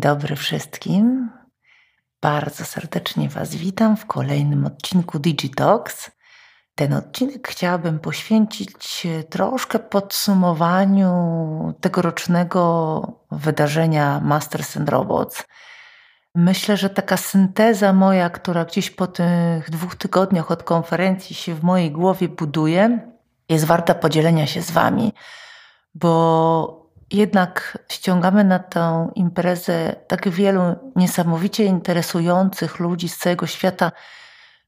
Dzień dobry wszystkim. Bardzo serdecznie Was witam w kolejnym odcinku Digitalks. Ten odcinek chciałabym poświęcić troszkę podsumowaniu tegorocznego wydarzenia Masters and Robots. Myślę, że taka synteza moja, która gdzieś po tych dwóch tygodniach od konferencji się w mojej głowie buduje, jest warta podzielenia się z Wami, bo jednak ściągamy na tę imprezę tak wielu niesamowicie interesujących ludzi z całego świata,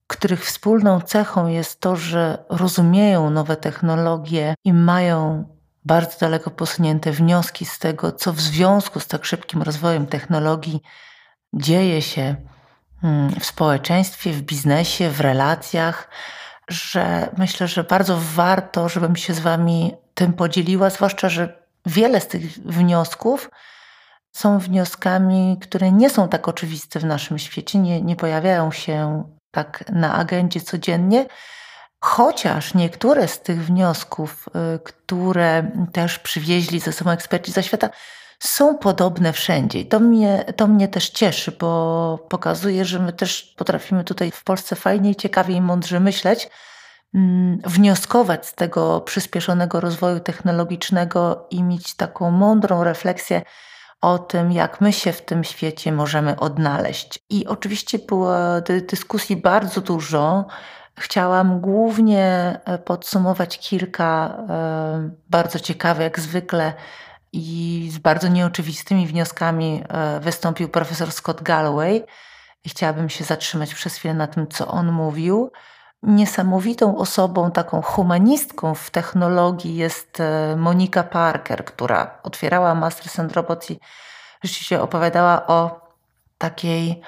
których wspólną cechą jest to, że rozumieją nowe technologie i mają bardzo daleko posunięte wnioski z tego, co w związku z tak szybkim rozwojem technologii dzieje się hmm, w społeczeństwie, w biznesie, w relacjach, że myślę, że bardzo warto, żebym się z Wami tym podzieliła, zwłaszcza, że wiele z tych wniosków są wnioskami, które nie są tak oczywiste w naszym świecie, nie, nie pojawiają się tak na agendzie codziennie. Chociaż niektóre z tych wniosków, y, które też przywieźli ze sobą eksperci ze świata, są podobne wszędzie. I to mnie, to mnie też cieszy, bo pokazuje, że my też potrafimy tutaj w Polsce fajnie i ciekawie i mądrze myśleć, wnioskować z tego przyspieszonego rozwoju technologicznego i mieć taką mądrą refleksję o tym, jak my się w tym świecie możemy odnaleźć. I oczywiście było dyskusji bardzo dużo. Chciałam głównie e, podsumować kilka e, bardzo ciekawych, jak zwykle, i z bardzo nieoczywistymi wnioskami e, wystąpił profesor Scott Galloway. Chciałabym się zatrzymać przez chwilę na tym, co on mówił. Niesamowitą osobą, taką humanistką w technologii jest e, Monika Parker, która otwierała Masters and Robots i rzeczywiście opowiadała o takiej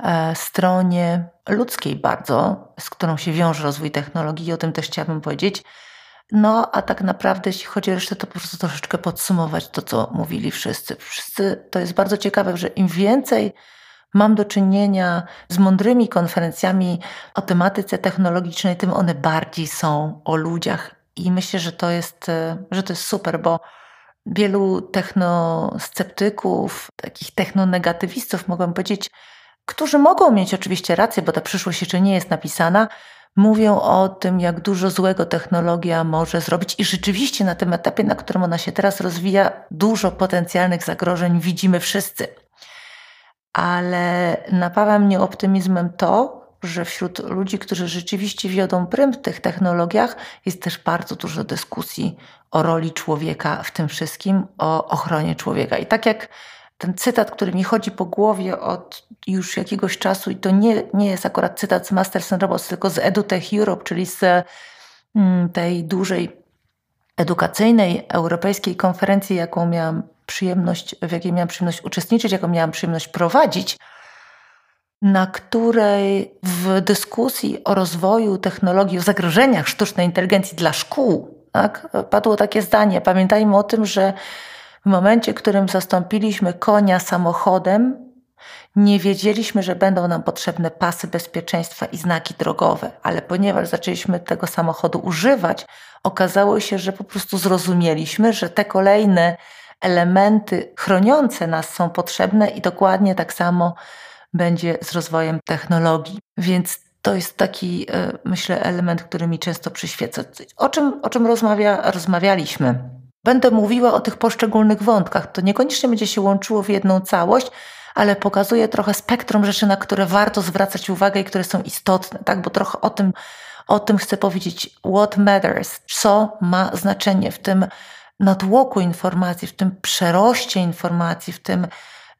e, stronie ludzkiej bardzo, z którą się wiąże rozwój technologii i o tym też chciałabym powiedzieć. No, a tak naprawdę, jeśli chodzi o resztę, to po prostu troszeczkę podsumować to, co mówili wszyscy. Wszyscy to jest bardzo ciekawe, że im więcej mam do czynienia z mądrymi konferencjami o tematyce technologicznej, tym one bardziej są o ludziach. I myślę, że to jest, e, że to jest super, bo wielu technosceptyków, takich technonegatywistów, mogłam powiedzieć, którzy mogą mieć oczywiście rację, bo ta przyszłość jeszcze nie jest napisana, mówią o tym, jak dużo złego technologia może zrobić, i rzeczywiście na tym etapie, na którym ona się teraz rozwija, dużo potencjalnych zagrożeń widzimy wszyscy ale napawa mnie optymizmem to, że wśród ludzi, którzy rzeczywiście wiodą prym w tych technologiach, jest też bardzo dużo dyskusji o roli człowieka w tym wszystkim, o ochronie człowieka. I tak jak ten cytat, który mi chodzi po głowie od już jakiegoś czasu, i to nie, nie jest akurat cytat z Masters and Robots, tylko z EduTech Europe, czyli z mm, tej dużej edukacyjnej europejskiej konferencji, jaką miałam przyjemność, w jakiej miałam przyjemność uczestniczyć, jaką miałam przyjemność prowadzić, na której w dyskusji o rozwoju technologii, o zagrożeniach sztucznej inteligencji dla szkół, tak, padło takie zdanie. Pamiętajmy o tym, że w momencie, w którym zastąpiliśmy konia samochodem, nie wiedzieliśmy, że będą nam potrzebne pasy bezpieczeństwa i znaki drogowe, ale ponieważ zaczęliśmy tego samochodu używać, okazało się, że po prostu zrozumieliśmy, że te kolejne elementy chroniące nas są potrzebne i dokładnie tak samo będzie z rozwojem technologii. Więc to jest taki, e, myślę, element, który mi często przyświeca. O czym, o czym rozmawia, rozmawialiśmy? Będę mówiła o tych poszczególnych wątkach. To niekoniecznie będzie się łączyło w jedną całość, ale pokazuje trochę spektrum rzeczy, na które warto zwracać uwagę i które są istotne, tak? Bo trochę o tym, o tym chcę powiedzieć. What matters? Co ma znaczenie w tym natłoku informacji, w tym przeroście informacji, w tym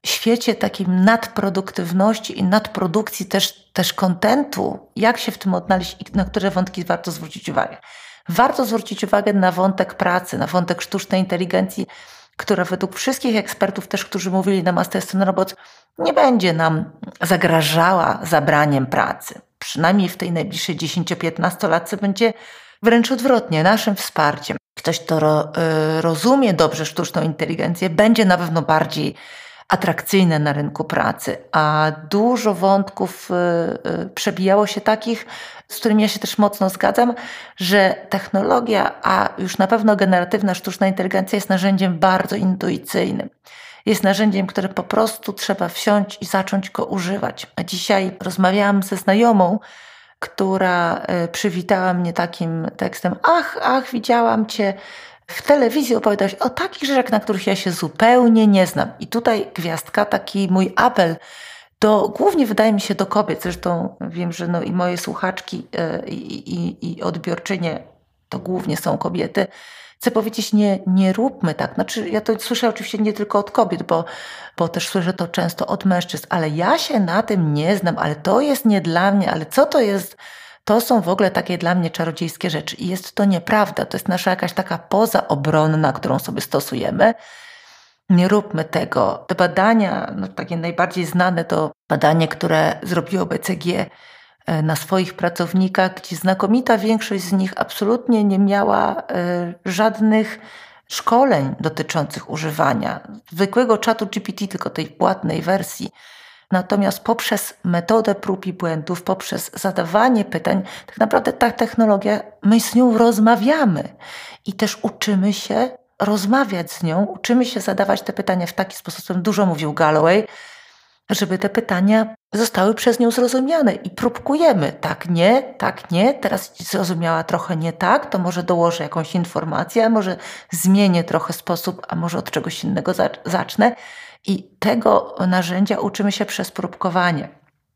świecie takim nadproduktywności i nadprodukcji też, też kontentu, jak się w tym odnaleźć i na które wątki warto zwrócić uwagę. Warto zwrócić uwagę na wątek pracy, na wątek sztucznej inteligencji, która według wszystkich ekspertów, też którzy mówili na Masters Robots, nie będzie nam zagrażała zabraniem pracy. Przynajmniej w tej najbliższej 10-15 latce będzie wręcz odwrotnie, naszym wsparciem ktoś, kto ro, y, rozumie dobrze sztuczną inteligencję, będzie na pewno bardziej atrakcyjne na rynku pracy, a dużo wątków y, y, przebijało się takich, z którymi ja się też mocno zgadzam, że technologia, a już na pewno generatywna sztuczna inteligencja jest narzędziem bardzo intuicyjnym. jest narzędziem, które po prostu trzeba wsiąść i zacząć go używać. A dzisiaj rozmawiałam ze znajomą, która e, przywitała mnie takim tekstem: Ach, ach, widziałam cię w telewizji opowiadać o takich rzeczach, na których ja się zupełnie nie znam. I tutaj gwiazdka, taki mój apel do, głównie wydaje mi się do kobiet, zresztą wiem, że no i moje słuchaczki e, i, i, i odbiorczynie to głównie są kobiety, chcę powiedzieć, nie, nie róbmy tak. Znaczy, ja to słyszę oczywiście nie tylko od kobiet, bo, bo też słyszę to często od mężczyzn, ale ja się na tym nie znam, ale to jest nie dla mnie, ale co to jest? To są w ogóle takie dla mnie czarodziejskie rzeczy. I jest to nieprawda. To jest nasza jakaś taka poza obronna, którą sobie stosujemy. Nie róbmy tego. Te badania, no takie najbardziej znane to badanie, które zrobiło BCG E, na swoich pracownikach, gdzie znakomita większość z nich absolutnie nie miała e, żadnych szkoleń dotyczących używania zwykłego czatu GPT, tylko tej płatnej wersji. Natomiast poprzez metodę prób i błędów, poprzez zadawanie pytań, tak naprawdę ta technologia, my z nią rozmawiamy i też uczymy się rozmawiać z nią, uczymy się zadawać te pytania w taki sposób, dużo mówił Galloway, żeby te pytania zostały przez nią zrozumiane i próbkujemy. Tak, nie, tak, nie, teraz zrozumiała trochę nie tak, to może dołożę jakąś informację, a może zmienię trochę sposób, a może od czegoś innego zacznę. I tego narzędzia uczymy się przez próbkowanie.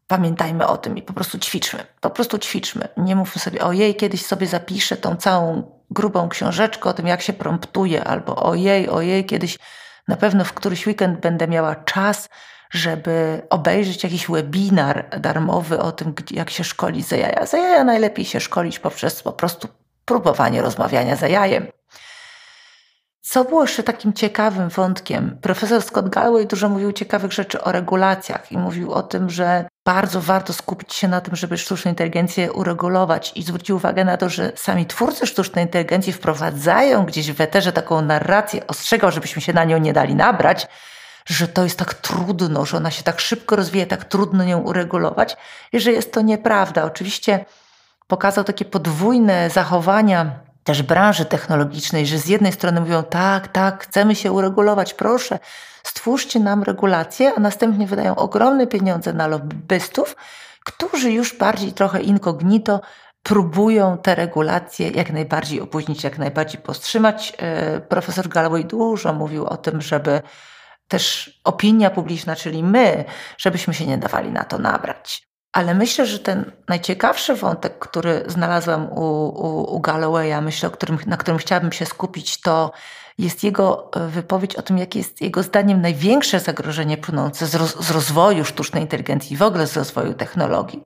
Pamiętajmy o tym i po prostu ćwiczmy. Po prostu ćwiczmy. Nie mówmy sobie, ojej, kiedyś sobie zapiszę tą całą grubą książeczkę o tym, jak się promptuje, albo ojej, ojej, kiedyś na pewno w któryś weekend będę miała czas, żeby obejrzeć jakiś webinar darmowy o tym, jak się szkoli za jaja. Za jaja najlepiej się szkolić poprzez po prostu próbowanie rozmawiania za jajem. Co było jeszcze takim ciekawym wątkiem? Profesor Scott Galloway dużo mówił ciekawych rzeczy o regulacjach i mówił o tym, że bardzo warto skupić się na tym, żeby sztuczną inteligencję uregulować i zwrócił uwagę na to, że sami twórcy sztucznej inteligencji wprowadzają gdzieś w eterze taką narrację, ostrzegał, żebyśmy się na nią nie dali nabrać, że to jest tak trudno, że ona się tak szybko rozwija, tak trudno ją uregulować i że jest to nieprawda. Oczywiście pokazał takie podwójne zachowania też branży technologicznej, że z jednej strony mówią tak, tak, chcemy się uregulować, proszę, stwórzcie nam regulacje, a następnie wydają ogromne pieniądze na lobbystów, którzy już bardziej trochę incognito próbują te regulacje jak najbardziej opóźnić, jak najbardziej powstrzymać. E, profesor Galloway dużo mówił o tym, żeby też opinia publiczna, czyli my, żebyśmy się nie dawali na to nabrać. Ale myślę, że ten najciekawszy wątek, który znalazłam u, u, u Gallowaya, myślę, którym, na którym chciałabym się skupić, to jest jego e, wypowiedź o tym, jakie jest jego zdaniem największe zagrożenie płynące z, roz, z rozwoju sztucznej inteligencji i w ogóle z rozwoju technologii.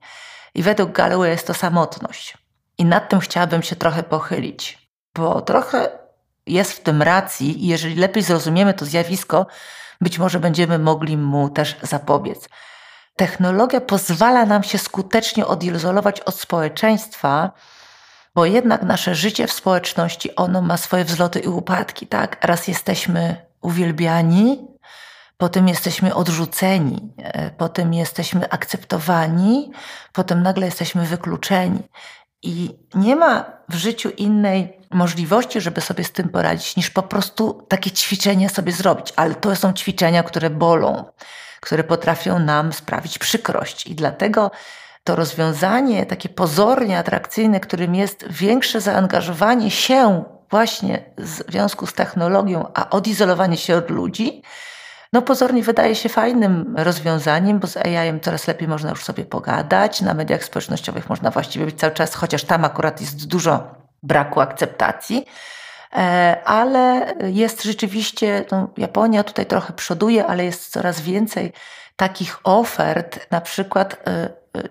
I według Gallowaya jest to samotność. I nad tym chciałabym się trochę pochylić, bo trochę jest w tym racji i jeżeli lepiej zrozumiemy to zjawisko, być może będziemy mogli mu też zapobiec. Technologia pozwala nam się skutecznie odizolować od społeczeństwa, bo jednak nasze życie w społeczności, ono ma swoje wzloty i upadki, tak? Raz jesteśmy uwielbiani, potem jesteśmy odrzuceni, e, potem jesteśmy akceptowani, potem nagle jesteśmy wykluczeni. I nie ma w życiu innej możliwości, żeby sobie z tym poradzić, niż po prostu takie ćwiczenia sobie zrobić. Ale to są ćwiczenia, które bolą, które potrafią nam sprawić przykrość. I dlatego to rozwiązanie takie pozornie atrakcyjne, którym jest większe zaangażowanie się właśnie w związku z technologią, a odizolowanie się od ludzi, no pozornie wydaje się fajnym rozwiązaniem, bo z AI-em coraz lepiej można już sobie pogadać. Na mediach społecznościowych można właściwie być cały czas, chociaż tam akurat jest dużo braku akceptacji. E, ale jest rzeczywiście, no Japonia tutaj trochę przoduje, ale jest coraz więcej takich ofert, na przykład e, e,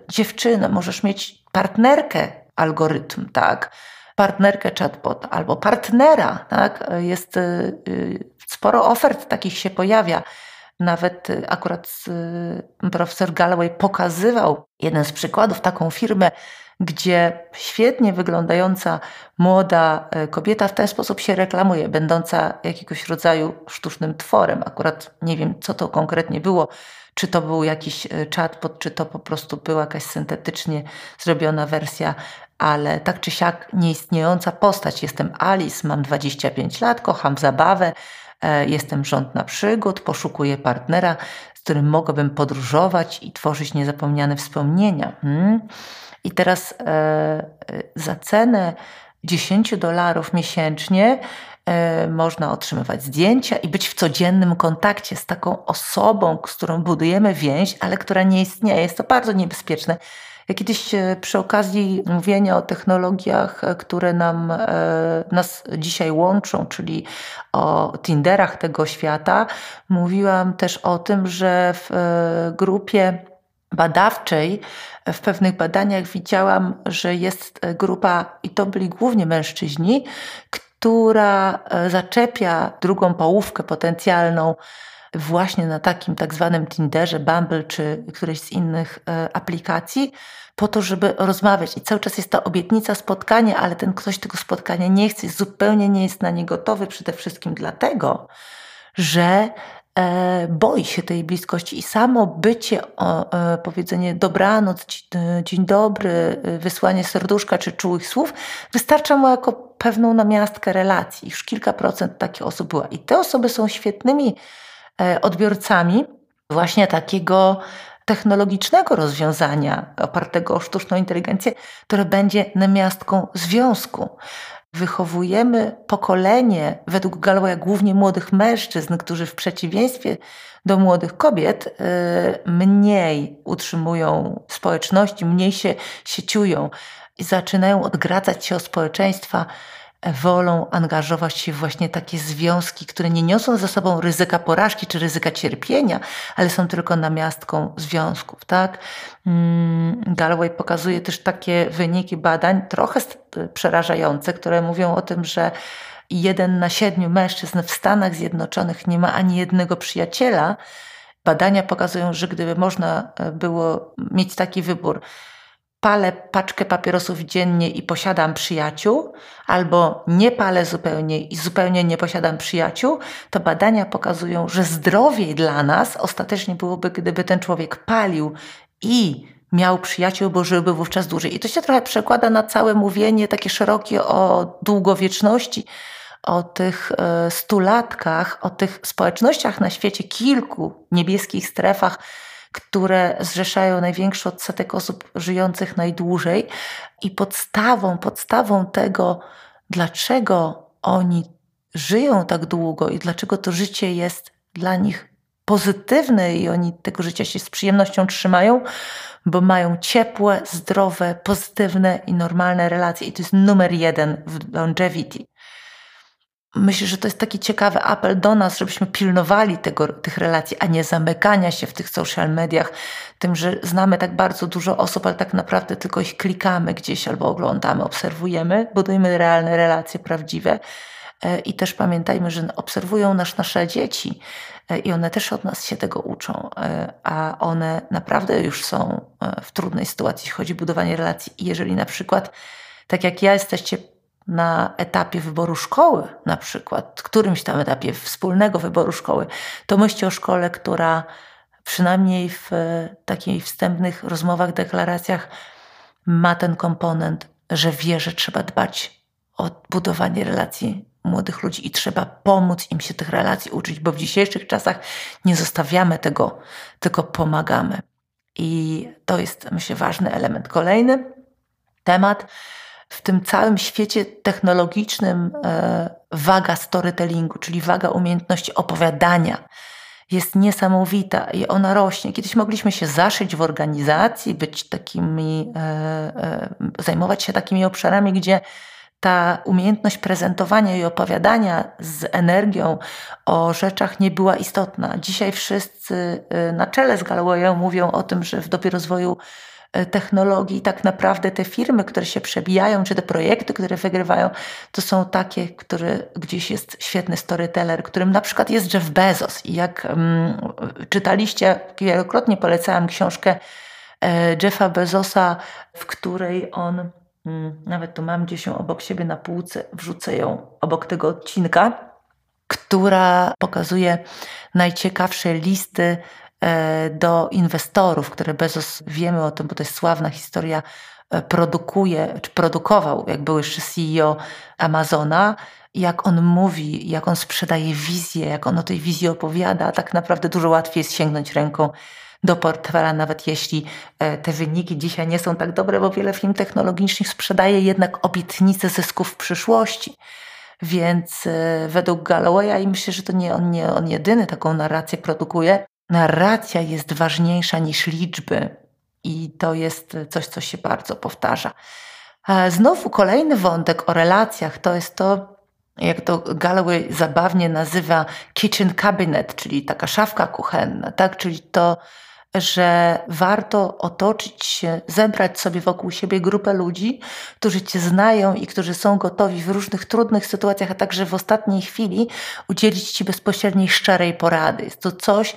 dziewczyna, możesz mieć partnerkę algorytm, tak? Partnerkę chatbot albo partnera, tak? Jest sporo ofert takich się pojawia. Nawet akurat profesor Galloway pokazywał jeden z przykładów, taką firmę gdzie świetnie wyglądająca młoda e, kobieta w ten sposób się reklamuje, będąca jakiegoś rodzaju sztucznym tworem. Akurat nie wiem, co to konkretnie było, czy to był jakiś e, chatbot, czy to po prostu była jakaś syntetycznie zrobiona wersja, ale tak czy siak nieistniejąca postać. Jestem Alice, mam 25 lat, kocham zabawę, jestem żądna przygód, poszukuję partnera, z którym mogłabym podróżować i tworzyć niezapomniane wspomnienia. Hmm? I teraz e, e za cenę 10 dolarów miesięcznie e, można otrzymywać zdjęcia i być w codziennym kontakcie z taką osobą, z którą budujemy więź, ale która nie istnieje. Jest to bardzo niebezpieczne. Ja kiedyś e, przy okazji mówienia o technologiach, e, które nam, nas dzisiaj łączą, czyli o Tinderach tego świata, mówiłam też o tym, że w grupie badawczej w pewnych badaniach widziałam, że jest grupa, i to byli głównie mężczyźni, która e, zaczepia drugą połówkę potencjalną właśnie na takim tak zwanym Tinderze, Bumble czy którejś z innych e, aplikacji, po to, żeby rozmawiać. I cały czas jest ta obietnica spotkania, ale ten ktoś tego spotkania nie chce, zupełnie nie jest na nie gotowy, przede wszystkim dlatego, że E, boi się tej bliskości i samo bycie, e, powiedzenie dobranoc, dzień dobry, wysłanie serduszka czy czułych słów wystarcza mu jako pewną namiastkę relacji. Już kilka procent takich osób była. I te osoby są świetnymi odbiorcami właśnie takiego technologicznego rozwiązania opartego o sztuczną inteligencję, które będzie namiastką związku. Wychowujemy pokolenie, według Galwaya głównie młodych mężczyzn, którzy w przeciwieństwie do młodych kobiet y, mniej utrzymują społeczności, mniej się sieciują i zaczynają odgradzać się od społeczeństwa wolą angażować się w właśnie takie związki, które nie niosą ze sobą ryzyka porażki czy ryzyka cierpienia, ale są tylko namiastką związków. Tak? Mm, Galloway pokazuje też takie wyniki badań, trochę przerażające, które mówią o tym, że jeden na siedmiu mężczyzn w Stanach Zjednoczonych nie ma ani jednego przyjaciela. Badania pokazują, że gdyby można e, było mieć taki wybór, palę paczkę papierosów dziennie i posiadam przyjaciół, albo nie palę zupełnie i zupełnie nie posiadam przyjaciół, to badania pokazują, że zdrowiej dla nas ostatecznie byłoby, gdyby ten człowiek palił i miał przyjaciół, bo żyłby wówczas dłużej. I to się trochę przekłada na całe mówienie takie szerokie o długowieczności, o tych e, stulatkach, o tych społecznościach na świecie, kilku niebieskich strefach, które zrzeszają największy odsetek osób żyjących najdłużej. I podstawą, podstawą tego, dlaczego oni żyją tak długo i dlaczego to życie jest dla nich pozytywne i oni tego życia się z przyjemnością trzymają, bo mają ciepłe, zdrowe, pozytywne i normalne relacje. I to jest numer jeden w longevity. Myślę, że to jest taki ciekawy apel do nas, żebyśmy pilnowali tego, tych relacji, a nie zamykania się w tych social mediach, tym, że znamy tak bardzo dużo osób, ale tak naprawdę tylko ich klikamy gdzieś albo oglądamy, obserwujemy, budujmy realne relacje prawdziwe. E, I też pamiętajmy, że obserwują nas nasze dzieci e, i one też od nas się tego uczą, e, a one naprawdę już są w trudnej sytuacji, jeśli chodzi o budowanie relacji. I jeżeli na przykład, tak jak ja, jesteście na etapie wyboru szkoły, na przykład, którymś tam etapie wspólnego wyboru szkoły, to myślcie o szkole, która przynajmniej w takich wstępnych rozmowach, deklaracjach ma ten komponent, że wie, że trzeba dbać o budowanie relacji młodych ludzi i trzeba pomóc im się tych relacji uczyć, bo w dzisiejszych czasach nie zostawiamy tego, tylko pomagamy. I to jest, myślę, ważny element. Kolejny temat w tym całym świecie technologicznym e, waga storytellingu, czyli waga umiejętności opowiadania jest niesamowita i ona rośnie. Kiedyś mogliśmy się zaszyć w organizacji, być takimi, e, e, zajmować się takimi obszarami, gdzie ta umiejętność prezentowania i opowiadania z energią o rzeczach nie była istotna. Dzisiaj wszyscy na czele z Gallowayem mówią o tym, że w dobie rozwoju technologii, tak naprawdę te firmy, które się przebijają, czy te projekty, które wygrywają, to są takie, które gdzieś jest świetny storyteller, którym na przykład jest Jeff Bezos. I jak um, czytaliście, wielokrotnie polecałam książkę e, Jeffa Bezosa, w której on, um, nawet tu mam gdzieś ją obok siebie na półce, wrzucę ją obok tego odcinka, która pokazuje najciekawsze listy E, do inwestorów, które Bezos, wiemy o tym, bo to jest sławna historia, e, produkuje, czy produkował, jak był jeszcze CEO Amazona, jak on mówi, jak on sprzedaje wizję, jak on o tej wizji opowiada, tak naprawdę dużo łatwiej jest sięgnąć ręką do portfela, nawet jeśli e, te wyniki dzisiaj nie są tak dobre, bo wiele firm technologicznych sprzedaje jednak obietnice zysków w przyszłości. Więc e, według Gallowaya, i myślę, że to nie on, nie on jedyny taką narrację produkuje, narracja jest ważniejsza niż liczby. I to jest coś, co się bardzo powtarza. Znowu kolejny wątek o relacjach to jest to, jak to Galloway zabawnie nazywa kitchen cabinet, czyli taka szafka kuchenna, tak? Czyli to, że warto otoczyć się, zebrać sobie wokół siebie grupę ludzi, którzy cię znają i którzy są gotowi w różnych trudnych sytuacjach, a także w ostatniej chwili udzielić ci bezpośredniej, szczerej porady. Jest to coś, e,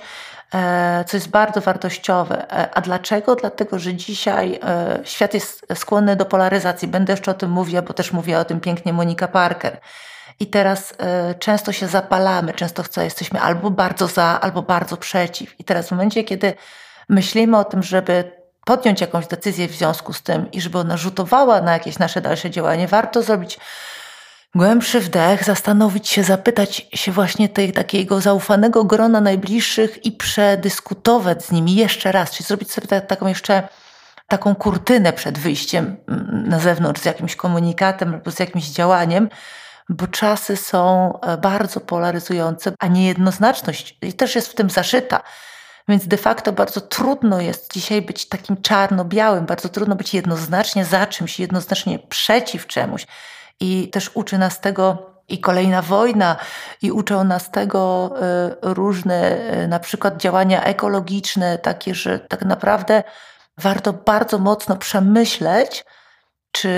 co jest bardzo wartościowe. E, a dlaczego? Dlatego, że dzisiaj e, świat jest skłonny do polaryzacji. Będę jeszcze o tym mówiła, bo też mówiła o tym pięknie Monika Parker. I teraz często się zapalamy, często jesteśmy albo bardzo za, albo bardzo przeciw. I teraz w momencie, kiedy myślimy o tym, żeby podjąć jakąś decyzję w związku z tym i żeby ona rzutowała na jakieś nasze dalsze działanie, warto zrobić głębszy wdech, zastanowić się, zapytać się właśnie tej takiego zaufanego grona najbliższych i przedyskutować z nimi jeszcze raz, czyli zrobić sobie taką jeszcze taką kurtynę przed wyjściem mm, na zewnątrz z jakimś komunikatem albo z jakimś działaniem, bo czasy są e, bardzo polaryzujące, a niejednoznaczność też jest w tym zaszyta. Więc de facto bardzo trudno jest dzisiaj być takim czarno-białym, bardzo trudno być jednoznacznie za czymś, jednoznacznie przeciw czemuś. I też uczy nas tego i kolejna wojna, i uczą nas tego e, różne e, na przykład działania ekologiczne, takie, że tak naprawdę warto bardzo mocno przemyśleć, czy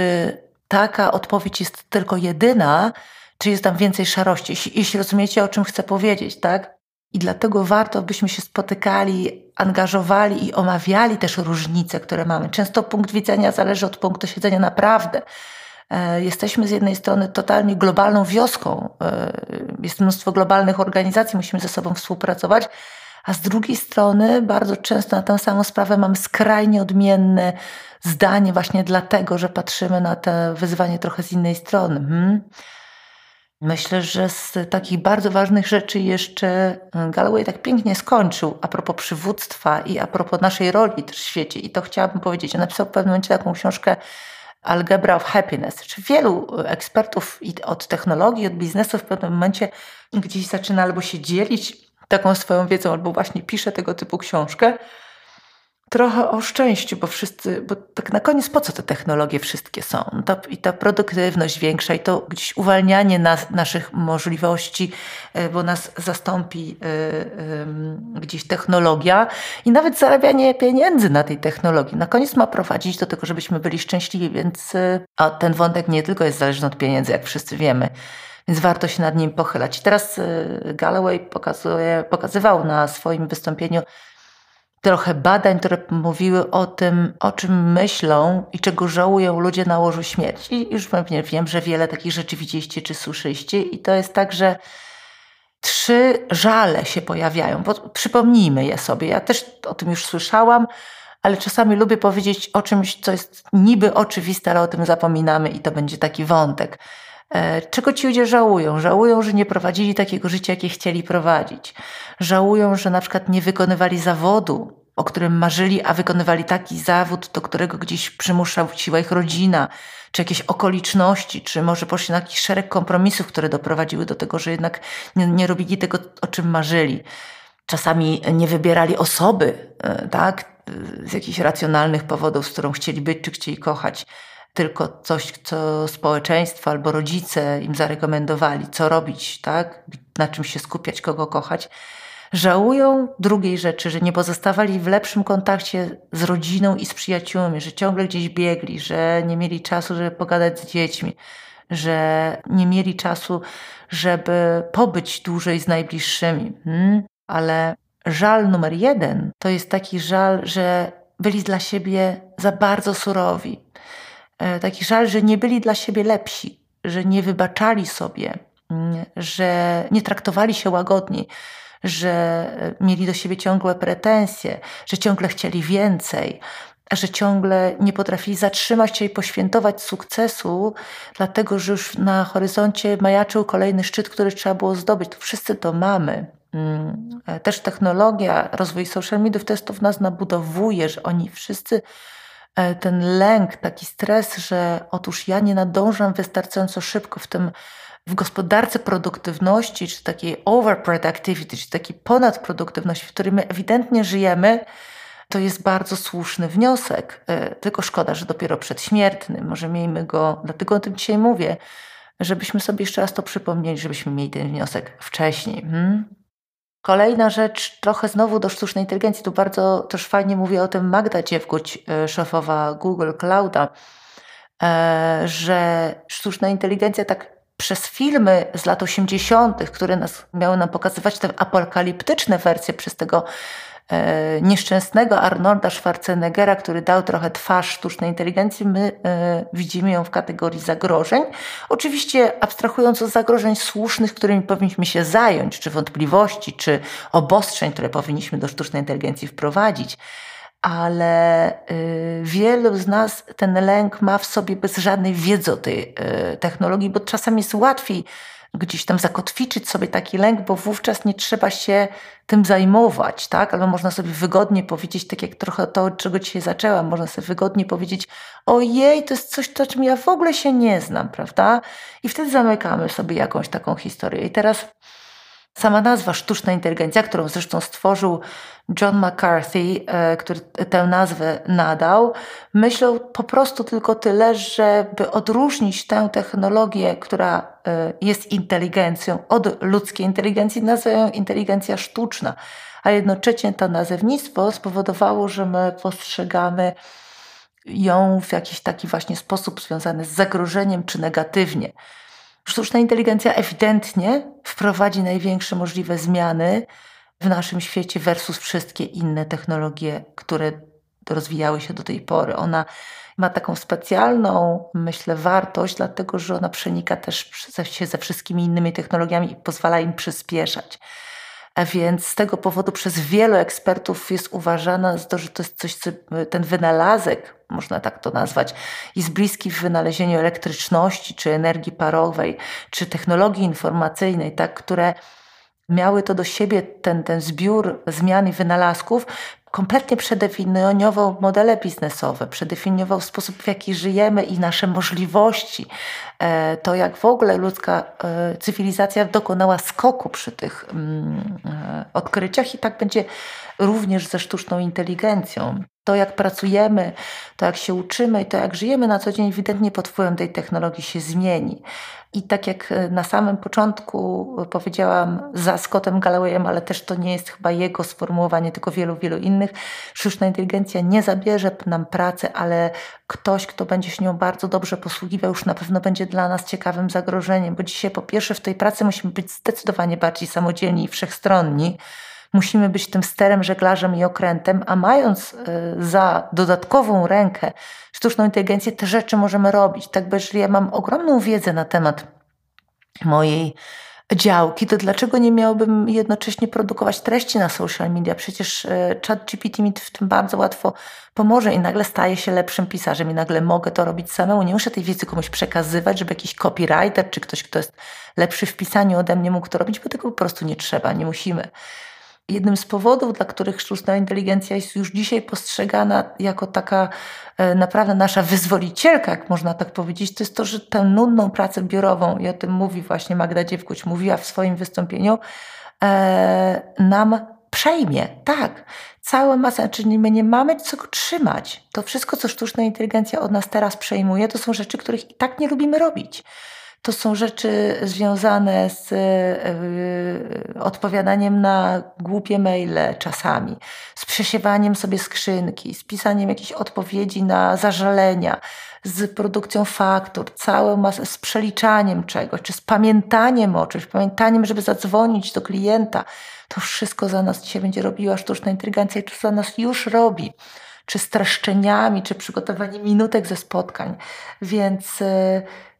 taka odpowiedź jest tylko jedyna, czy jest tam więcej szarości, jeśli, rozumiecie, o czym chcę powiedzieć, tak? I dlatego warto, byśmy się spotykali, angażowali i omawiali też różnice, które mamy. Często punkt widzenia zależy od punktu siedzenia naprawdę. E, jesteśmy z jednej strony totalnie globalną wioską, e, jest mnóstwo globalnych organizacji, musimy ze sobą współpracować, a z drugiej strony bardzo często na tę samą sprawę mamy skrajnie odmienne zdanie, właśnie dlatego, że patrzymy na to wyzwanie trochę z innej strony. Hmm? Myślę, że z takich bardzo ważnych rzeczy jeszcze mm, Galloway tak pięknie skończył a propos przywództwa i a propos naszej roli też w świecie. I to chciałabym powiedzieć. On napisał w pewnym momencie taką książkę Algebra of Happiness. Czy wielu ekspertów od technologii, od biznesu w pewnym momencie gdzieś zaczyna albo się dzielić taką swoją wiedzą, albo właśnie pisze tego typu książkę trochę o szczęściu, bo wszyscy, bo tak na koniec po co te technologie wszystkie są? To, I ta produktywność większa, i to gdzieś uwalnianie nas, naszych możliwości, e, bo nas zastąpi y, y, gdzieś technologia i nawet zarabianie pieniędzy na tej technologii. Na koniec ma prowadzić do tego, żebyśmy byli szczęśliwi, więc y, a ten wątek nie tylko jest zależny od pieniędzy, jak wszyscy wiemy. Więc warto się nad nim pochylać. Teraz Galloway pokazuje, pokazywał na swoim wystąpieniu trochę badań, które mówiły o tym, o czym myślą i czego żałują ludzie na łożu śmierci. Już pewnie wiem, że wiele takich rzeczy widzieliście czy słyszeliście. I to jest tak, że trzy żale się pojawiają. Bo przypomnijmy je sobie. Ja też o tym już słyszałam, ale czasami lubię powiedzieć o czymś, co jest niby oczywiste, ale o tym zapominamy i to będzie taki wątek. E, czego ci ludzie żałują? Żałują, że nie prowadzili takiego życia, jakie chcieli prowadzić. Żałują, że na przykład nie wykonywali zawodu, o którym marzyli, a wykonywali taki zawód, do którego gdzieś przymuszała ich rodzina, czy jakieś okoliczności, czy może poszli na jakiś szereg kompromisów, które doprowadziły do tego, że jednak nie, nie robili tego, o czym marzyli. Czasami nie wybierali osoby, e, tak, z jakichś racjonalnych powodów, z którą chcieli być, czy chcieli kochać tylko coś, co społeczeństwo albo rodzice im zarekomendowali, co robić, tak? na czym się skupiać, kogo kochać. Żałują drugiej rzeczy, że nie pozostawali w lepszym kontakcie z rodziną i z przyjaciółmi, że ciągle gdzieś biegli, że nie mieli czasu, żeby pogadać z dziećmi, że nie mieli czasu, żeby pobyć dłużej z najbliższymi. Hmm? Ale żal numer jeden to jest taki żal, że byli dla siebie za bardzo surowi, taki żal, że nie byli dla siebie lepsi, że nie wybaczali sobie, mm, że nie traktowali się łagodnie, że mieli do siebie ciągłe pretensje, że ciągle chcieli więcej, że ciągle nie potrafili zatrzymać się i poświętować sukcesu, dlatego że już na horyzoncie majaczył kolejny szczyt, który trzeba było zdobyć. To wszyscy to mamy. Mm, też technologia, rozwój social mediów jest to w nas nabudowuje, że oni wszyscy e, ten lęk, taki stres, że otóż ja nie nadążam wystarczająco szybko w tym w gospodarce produktywności, czy takiej overproductivity, czy takiej ponadproduktywności, w której my ewidentnie żyjemy, to jest bardzo słuszny wniosek. E, tylko szkoda, że dopiero przedśmiertny. Może miejmy go, dlatego o tym dzisiaj mówię, żebyśmy sobie jeszcze raz to przypomnieli, żebyśmy mieli ten wniosek wcześniej. Hmm? Kolejna rzecz, trochę znowu do sztucznej inteligencji. Tu bardzo też fajnie mówi o tym Magda Dziewguć, e, szefowa Google Clouda, e, że sztuczna inteligencja tak przez filmy z lat 80., które nas, miały nam pokazywać te apokaliptyczne wersje przez tego nieszczęsnego Arnolda Schwarzeneggera, który dał trochę twarz sztucznej inteligencji, my e, widzimy ją w kategorii zagrożeń. Oczywiście abstrahując od zagrożeń słusznych, którymi powinniśmy się zająć, czy wątpliwości, czy obostrzeń, które powinniśmy do sztucznej inteligencji wprowadzić ale y, wielu z nas ten lęk ma w sobie bez żadnej wiedzy o tej y, technologii, bo czasami jest łatwiej gdzieś tam zakotwiczyć sobie taki lęk, bo wówczas nie trzeba się tym zajmować, tak? Albo można sobie wygodnie powiedzieć, tak jak trochę to, czego dzisiaj zaczęłam, można sobie wygodnie powiedzieć, ojej, to jest coś, o czym ja w ogóle się nie znam, prawda? I wtedy zamykamy sobie jakąś taką historię. I teraz Sama nazwa sztuczna inteligencja, którą zresztą stworzył John McCarthy, e, który tę nazwę nadał, myślał po prostu tylko tyle, żeby odróżnić tę technologię, która e, jest inteligencją, od ludzkiej inteligencji, nazywają inteligencja sztuczna. A jednocześnie to nazewnictwo spowodowało, że my postrzegamy ją w jakiś taki właśnie sposób związany z zagrożeniem czy negatywnie. Sztuczna inteligencja ewidentnie wprowadzi największe możliwe zmiany w naszym świecie versus wszystkie inne technologie, które rozwijały się do tej pory. Ona ma taką specjalną, myślę, wartość, dlatego że ona przenika też się ze wszystkimi innymi technologiami i pozwala im przyspieszać. A więc z tego powodu przez wielu ekspertów jest uważana, że to jest coś, co ten wynalazek, można tak to nazwać, jest bliski w wynalezieniu elektryczności, czy energii parowej, czy technologii informacyjnej, tak, które miały to do siebie, ten, ten zbiór zmian i wynalazków, kompletnie przedefiniował modele biznesowe, przedefiniował sposób, w jaki żyjemy i nasze możliwości. E, to, jak w ogóle ludzka e, cywilizacja dokonała skoku przy tych mm, e, odkryciach, i tak będzie również ze sztuczną inteligencją. To, jak pracujemy, to, jak się uczymy i to, jak żyjemy na co dzień, ewidentnie pod wpływem tej technologii się zmieni. I tak jak na samym początku powiedziałam za Scottem Gallowayem, ale też to nie jest chyba jego sformułowanie, tylko wielu, wielu innych, sztuczna inteligencja nie zabierze nam pracy, ale ktoś, kto będzie się nią bardzo dobrze posługiwał, już na pewno będzie dla nas ciekawym zagrożeniem, bo dzisiaj po pierwsze w tej pracy musimy być zdecydowanie bardziej samodzielni i wszechstronni, musimy być tym sterem, żeglarzem i okrętem, a mając e, za dodatkową rękę sztuczną inteligencję, te rzeczy możemy robić. Tak, bo jeżeli ja mam ogromną wiedzę na temat mojej działki, to dlaczego nie miałbym jednocześnie produkować treści na social media? Przecież e, chat GPT mi w tym bardzo łatwo pomoże i nagle staję się lepszym pisarzem i nagle mogę to robić samemu. Nie muszę tej wiedzy komuś przekazywać, żeby jakiś copywriter czy ktoś, kto jest lepszy w pisaniu ode mnie mógł to robić, bo tego po prostu nie trzeba, nie musimy. Jednym z powodów, dla których sztuczna inteligencja jest już dzisiaj postrzegana jako taka e, naprawdę nasza wyzwolicielka, jak można tak powiedzieć, to jest to, że tę nudną pracę biurową, i o tym mówi właśnie Magda Dziewkuć, mówiła w swoim wystąpieniu, e, nam przejmie. Tak, całe masę, czyli my nie mamy czego trzymać. To wszystko, co sztuczna inteligencja od nas teraz przejmuje, to są rzeczy, których i tak nie lubimy robić. To są rzeczy związane z yy, odpowiadaniem na głupie maile czasami, z przesiewaniem sobie skrzynki, z pisaniem jakichś odpowiedzi na zażalenia, z produkcją faktur, całą masę, z przeliczaniem czegoś, czy z pamiętaniem o czymś, pamiętaniem, żeby zadzwonić do klienta. To wszystko za nas dzisiaj będzie robiła sztuczna inteligencja i to za nas już robi czy streszczeniami, czy przygotowaniem minutek ze spotkań. Więc yy,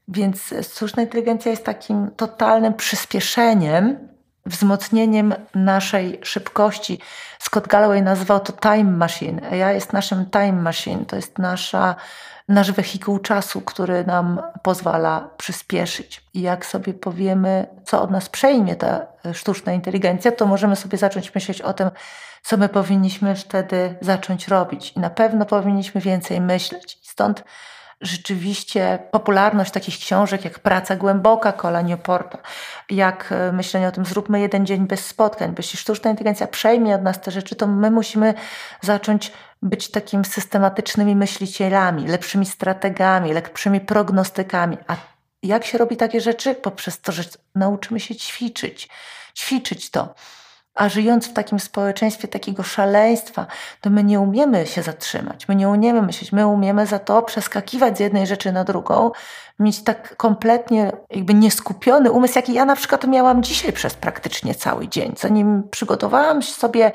więc sztuczna inteligencja jest takim totalnym przyspieszeniem wzmocnieniem naszej szybkości. Scott Galloway nazywał to time machine. Ja jest naszym time machine. To jest nasza, nasz wehikuł czasu, który nam pozwala przyspieszyć. I jak sobie powiemy, co od nas przejmie ta sztuczna inteligencja, to możemy sobie zacząć myśleć o tym, co my powinniśmy wtedy zacząć robić. I na pewno powinniśmy więcej myśleć. Stąd rzeczywiście popularność takich książek jak Praca Głęboka Kola Newporta, jak e, myślenie o tym zróbmy jeden dzień bez spotkań, bo jeśli sztuczna inteligencja przejmie od nas te rzeczy, to my musimy zacząć być takimi systematycznymi myślicielami, lepszymi strategami, lepszymi prognostykami. A jak się robi takie rzeczy? Poprzez to, że nauczymy się ćwiczyć. Ćwiczyć to. A żyjąc w takim społeczeństwie takiego szaleństwa, to my nie umiemy się zatrzymać, my nie umiemy myśleć, my umiemy za to przeskakiwać z jednej rzeczy na drugą, mieć tak kompletnie jakby nieskupiony umysł, jaki ja na przykład miałam dzisiaj przez praktycznie cały dzień. Zanim przygotowałam sobie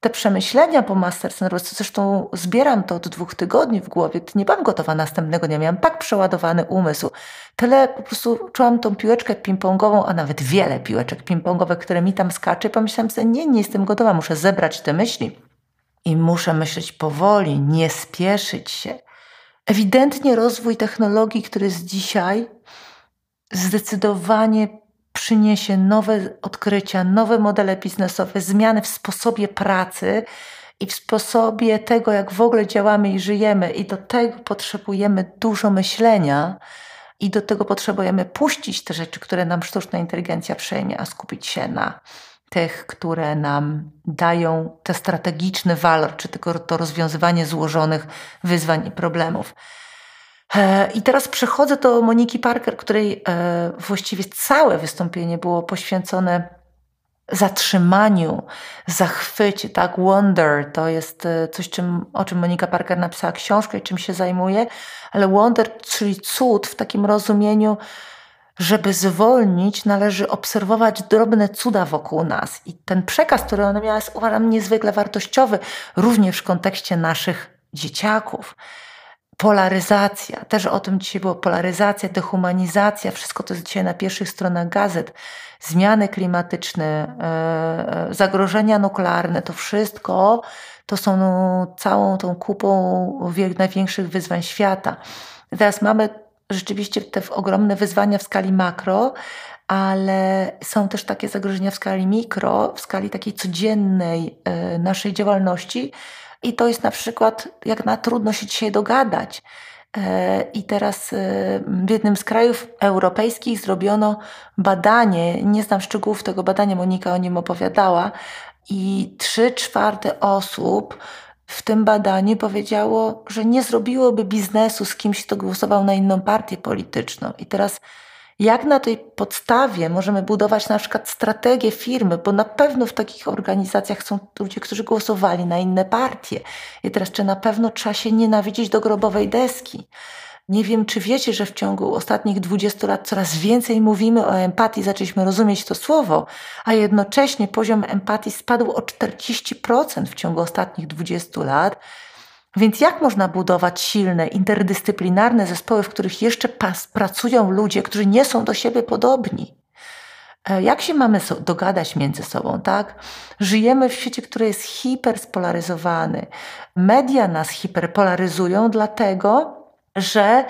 te przemyślenia po Masters Nervous, zresztą zbieram to od dwóch tygodni w głowie, nie byłam gotowa następnego dnia, miałam tak przeładowany umysł. Tyle po prostu czułam tą piłeczkę ping-pongową, a nawet wiele piłeczek ping-pongowych, które mi tam skacze. Pomyślałam sobie, nie, nie jestem gotowa, muszę zebrać te myśli. I muszę myśleć powoli, nie spieszyć się. Ewidentnie rozwój technologii, który jest dzisiaj, zdecydowanie przyniesie nowe odkrycia, nowe modele biznesowe, zmiany w sposobie pracy i w sposobie tego, jak w ogóle działamy i żyjemy. I do tego potrzebujemy dużo myślenia. I do tego potrzebujemy puścić te rzeczy, które nam sztuczna inteligencja przejmie, a skupić się na tych, które nam dają ten strategiczny walor, czy tylko to rozwiązywanie złożonych wyzwań i problemów. E, I teraz przechodzę do Moniki Parker, której e, właściwie całe wystąpienie było poświęcone zatrzymaniu, zachwycie, tak? Wonder to jest e, coś, czym, o czym Monika Parker napisała książkę i czym się zajmuje, ale wonder, czyli cud w takim rozumieniu, żeby zwolnić, należy obserwować drobne cuda wokół nas. I ten przekaz, który ona miała, jest uważam niezwykle wartościowy, również w kontekście naszych dzieciaków polaryzacja, też o tym dzisiaj było, polaryzacja, dehumanizacja, wszystko to jest dzisiaj na pierwszych stronach gazet, zmiany klimatyczne, e, e, zagrożenia nuklearne, to wszystko to są całą tą kupą największych wyzwań świata. Teraz mamy rzeczywiście te ogromne wyzwania w skali makro, ale są też takie zagrożenia w skali mikro, w skali takiej codziennej e, naszej działalności, i to jest na przykład, jak na trudno się dzisiaj dogadać. E, I teraz e, w jednym z krajów europejskich zrobiono badanie, nie znam szczegółów tego badania, Monika o nim opowiadała, i trzy czwarte osób w tym badaniu powiedziało, że nie zrobiłoby biznesu z kimś, kto głosował na inną partię polityczną. I teraz jak na tej podstawie możemy budować na przykład strategię firmy, bo na pewno w takich organizacjach są ludzie, którzy głosowali na inne partie. I teraz, czy na pewno trzeba się nienawidzić do grobowej deski? Nie wiem, czy wiecie, że w ciągu ostatnich 20 lat coraz więcej mówimy o empatii, zaczęliśmy rozumieć to słowo, a jednocześnie poziom empatii spadł o 40% w ciągu ostatnich 20 lat. Więc jak można budować silne, interdyscyplinarne zespoły, w których jeszcze pracują ludzie, którzy nie są do siebie podobni? E, jak się mamy dogadać między sobą, tak? Żyjemy w świecie, który jest hiperspolaryzowany. Media nas hiperpolaryzują, dlatego że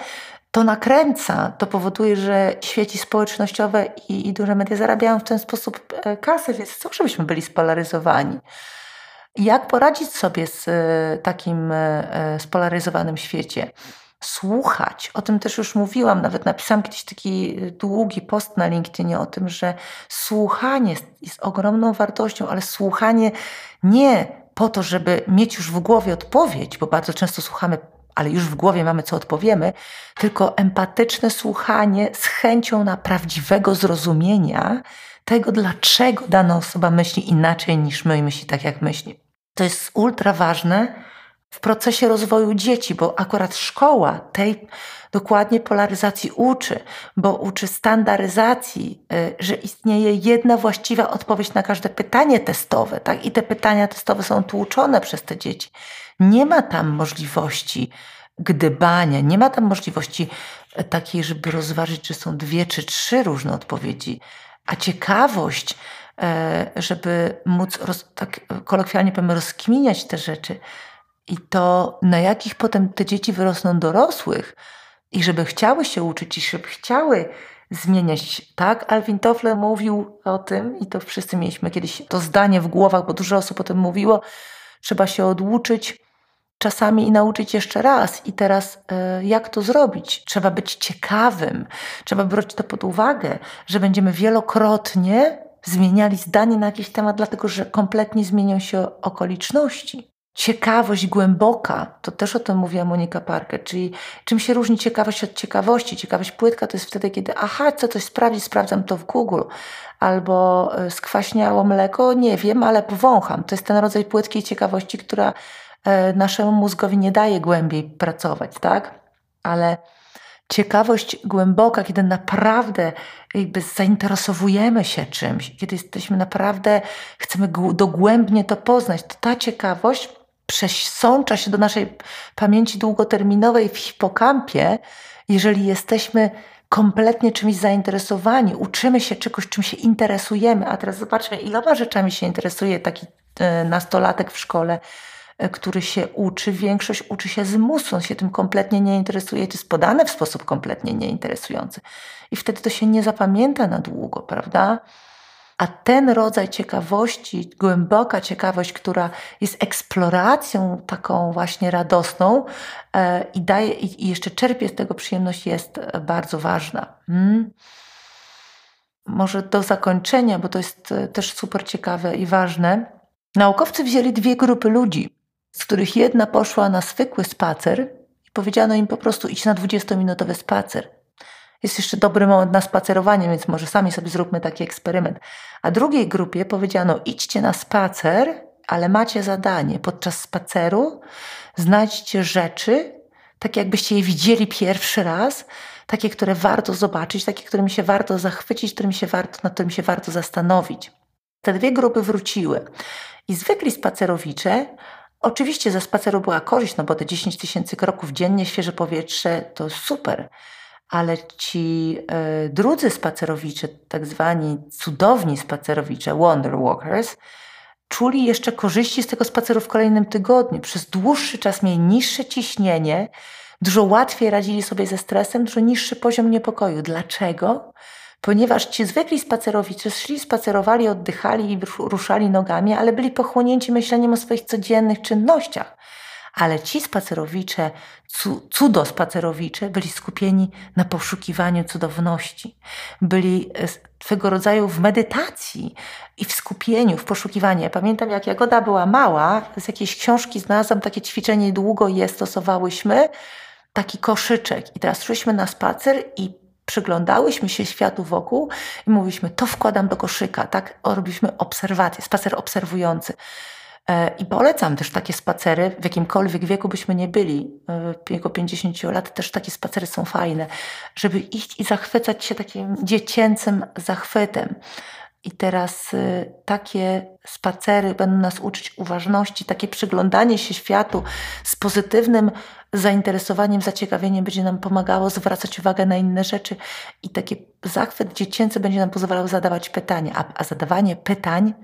to nakręca, to powoduje, że sieci społecznościowe i, i duże media zarabiają w ten sposób e, kasę, więc co, żebyśmy byli spolaryzowani? Jak poradzić sobie z e, takim e, e, spolaryzowanym świecie? Słuchać. O tym też już mówiłam, nawet napisałam kiedyś taki długi post na LinkedInie o tym, że słuchanie jest ogromną wartością, ale słuchanie nie po to, żeby mieć już w głowie odpowiedź, bo bardzo często słuchamy, ale już w głowie mamy, co odpowiemy, tylko empatyczne słuchanie z chęcią na prawdziwego zrozumienia tego, dlaczego dana osoba myśli inaczej niż my i myśli tak, jak myśli. To jest ultra ważne w procesie rozwoju dzieci, bo akurat szkoła tej dokładnie polaryzacji uczy, bo uczy standaryzacji, y, że istnieje jedna właściwa odpowiedź na każde pytanie testowe, tak? I te pytania testowe są tłuczone przez te dzieci. Nie ma tam możliwości gdybania, nie ma tam możliwości takiej, żeby rozważyć, czy są dwie czy trzy różne odpowiedzi, a ciekawość e, żeby móc, roz, tak kolokwialnie powiem, rozkminiać te rzeczy. I to, na jakich potem te dzieci wyrosną dorosłych i żeby chciały się uczyć i żeby chciały zmieniać. Tak, Alvin Toffler mówił o tym i to wszyscy mieliśmy kiedyś to zdanie w głowach, bo dużo osób o tym mówiło. Trzeba się oduczyć czasami i nauczyć jeszcze raz. I teraz e, jak to zrobić? Trzeba być ciekawym, trzeba brać to pod uwagę, że będziemy wielokrotnie zmieniali zdanie na jakiś temat, dlatego że kompletnie zmienią się okoliczności. Ciekawość głęboka, to też o tym mówiła Monika Parker, czyli czym się różni ciekawość od ciekawości. Ciekawość płytka to jest wtedy, kiedy aha, co coś sprawdzić, sprawdzam to w Google. Albo e, skwaśniało mleko, nie wiem, ale powącham. To jest ten rodzaj płytkiej ciekawości, która E, naszemu mózgowi nie daje głębiej pracować, tak? Ale ciekawość głęboka, kiedy naprawdę jakby zainteresowujemy się czymś, kiedy jesteśmy naprawdę, chcemy dogłębnie to poznać, to ta ciekawość przesącza się do naszej pamięci długoterminowej w hipokampie, jeżeli jesteśmy kompletnie czymś zainteresowani, uczymy się czegoś, czym się interesujemy. A teraz zobaczmy, iloma rzeczami się interesuje taki e, nastolatek w szkole E, który się uczy, większość uczy się z musu, on się tym kompletnie nie interesuje, to jest podane w sposób kompletnie nieinteresujący. I wtedy to się nie zapamięta na długo, prawda? A ten rodzaj ciekawości, głęboka ciekawość, która jest eksploracją taką właśnie radosną e, i daje, i jeszcze czerpie z tego przyjemność, jest e, bardzo ważna. Hmm? Może do zakończenia, bo to jest też super ciekawe i ważne. Naukowcy wzięli dwie grupy ludzi z których jedna poszła na zwykły spacer i powiedziano im po prostu idź na 20-minutowy spacer. Jest jeszcze dobry moment na spacerowanie, więc może sami sobie zróbmy taki eksperyment. A drugiej grupie powiedziano idźcie na spacer, ale macie zadanie. Podczas spaceru znajdźcie rzeczy, takie jakbyście je widzieli pierwszy raz, takie, które warto zobaczyć, takie, którymi się warto zachwycić, którymi się warto, nad którymi się warto zastanowić. Te dwie grupy wróciły. I zwykli spacerowicze Oczywiście ze spaceru była korzyść, no bo te 10 tysięcy kroków dziennie, świeże powietrze to super, ale ci y, drudzy spacerowicze, tak zwani cudowni spacerowicze, Wonder Walkers, czuli jeszcze korzyści z tego spaceru w kolejnym tygodniu. Przez dłuższy czas mieli niższe ciśnienie, dużo łatwiej radzili sobie ze stresem, dużo niższy poziom niepokoju. Dlaczego? ponieważ ci zwykli spacerowicze szli, spacerowali, oddychali i ruszali nogami, ale byli pochłonięci myśleniem o swoich codziennych czynnościach. Ale ci spacerowicze, cudospacerowicze, byli skupieni na poszukiwaniu cudowności. Byli e, swego rodzaju w medytacji i w skupieniu, w poszukiwaniu. Ja pamiętam, jak Jagoda była mała, z jakiejś książki znalazłam takie ćwiczenie, długo je stosowałyśmy, taki koszyczek. I teraz szliśmy na spacer i przyglądałyśmy się światu wokół i mówiliśmy, to wkładam do koszyka, tak? Robiliśmy obserwację, spacer obserwujący. E, I polecam też takie spacery, w jakimkolwiek wieku byśmy nie byli, e, w wieku 50 lat też takie spacery są fajne, żeby iść i zachwycać się takim dziecięcym zachwytem. I teraz y, takie spacery będą nas uczyć uważności, takie przyglądanie się światu z pozytywnym zainteresowaniem, zaciekawieniem będzie nam pomagało zwracać uwagę na inne rzeczy i taki zachwyt dziecięcy będzie nam pozwalał zadawać pytania, a, a zadawanie pytań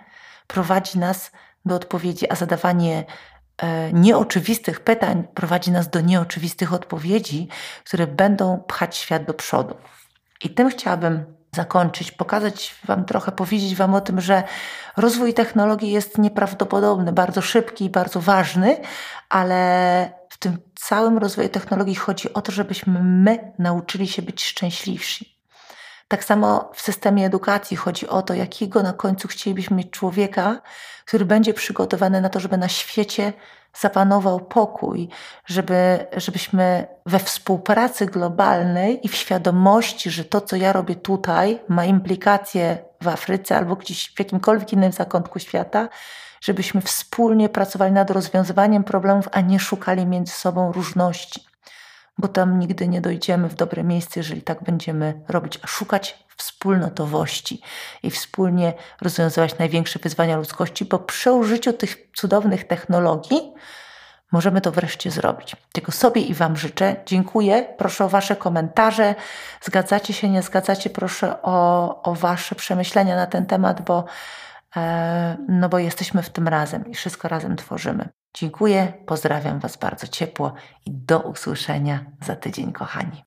prowadzi nas do odpowiedzi, a zadawanie e, nieoczywistych pytań prowadzi nas do nieoczywistych odpowiedzi, które będą pchać świat do przodu. I tym chciałabym zakończyć, pokazać Wam trochę, powiedzieć Wam o tym, że rozwój technologii jest nieprawdopodobny, bardzo szybki i bardzo ważny, ale w tym całym rozwoju technologii chodzi o to, żebyśmy my nauczyli się być szczęśliwsi. Tak samo w systemie edukacji chodzi o to, jakiego na końcu chcielibyśmy mieć człowieka, który będzie przygotowany na to, żeby na świecie zapanował pokój, żeby, żebyśmy we współpracy globalnej i w świadomości, że to, co ja robię tutaj, ma implikacje w Afryce albo gdzieś w jakimkolwiek innym zakątku świata, żebyśmy wspólnie pracowali nad rozwiązywaniem problemów, a nie szukali między sobą różności. Bo tam nigdy nie dojdziemy w dobre miejsce, jeżeli tak będziemy robić, a szukać wspólnotowości i wspólnie rozwiązywać największe wyzwania ludzkości, bo przy użyciu tych cudownych technologii możemy to wreszcie zrobić. Tego sobie i Wam życzę. Dziękuję. Proszę o Wasze komentarze. Zgadzacie się, nie zgadzacie? Proszę o, o Wasze przemyślenia na ten temat, bo e, no bo jesteśmy w tym razem i wszystko razem tworzymy. Dziękuję, pozdrawiam Was bardzo ciepło i do usłyszenia za tydzień, kochani.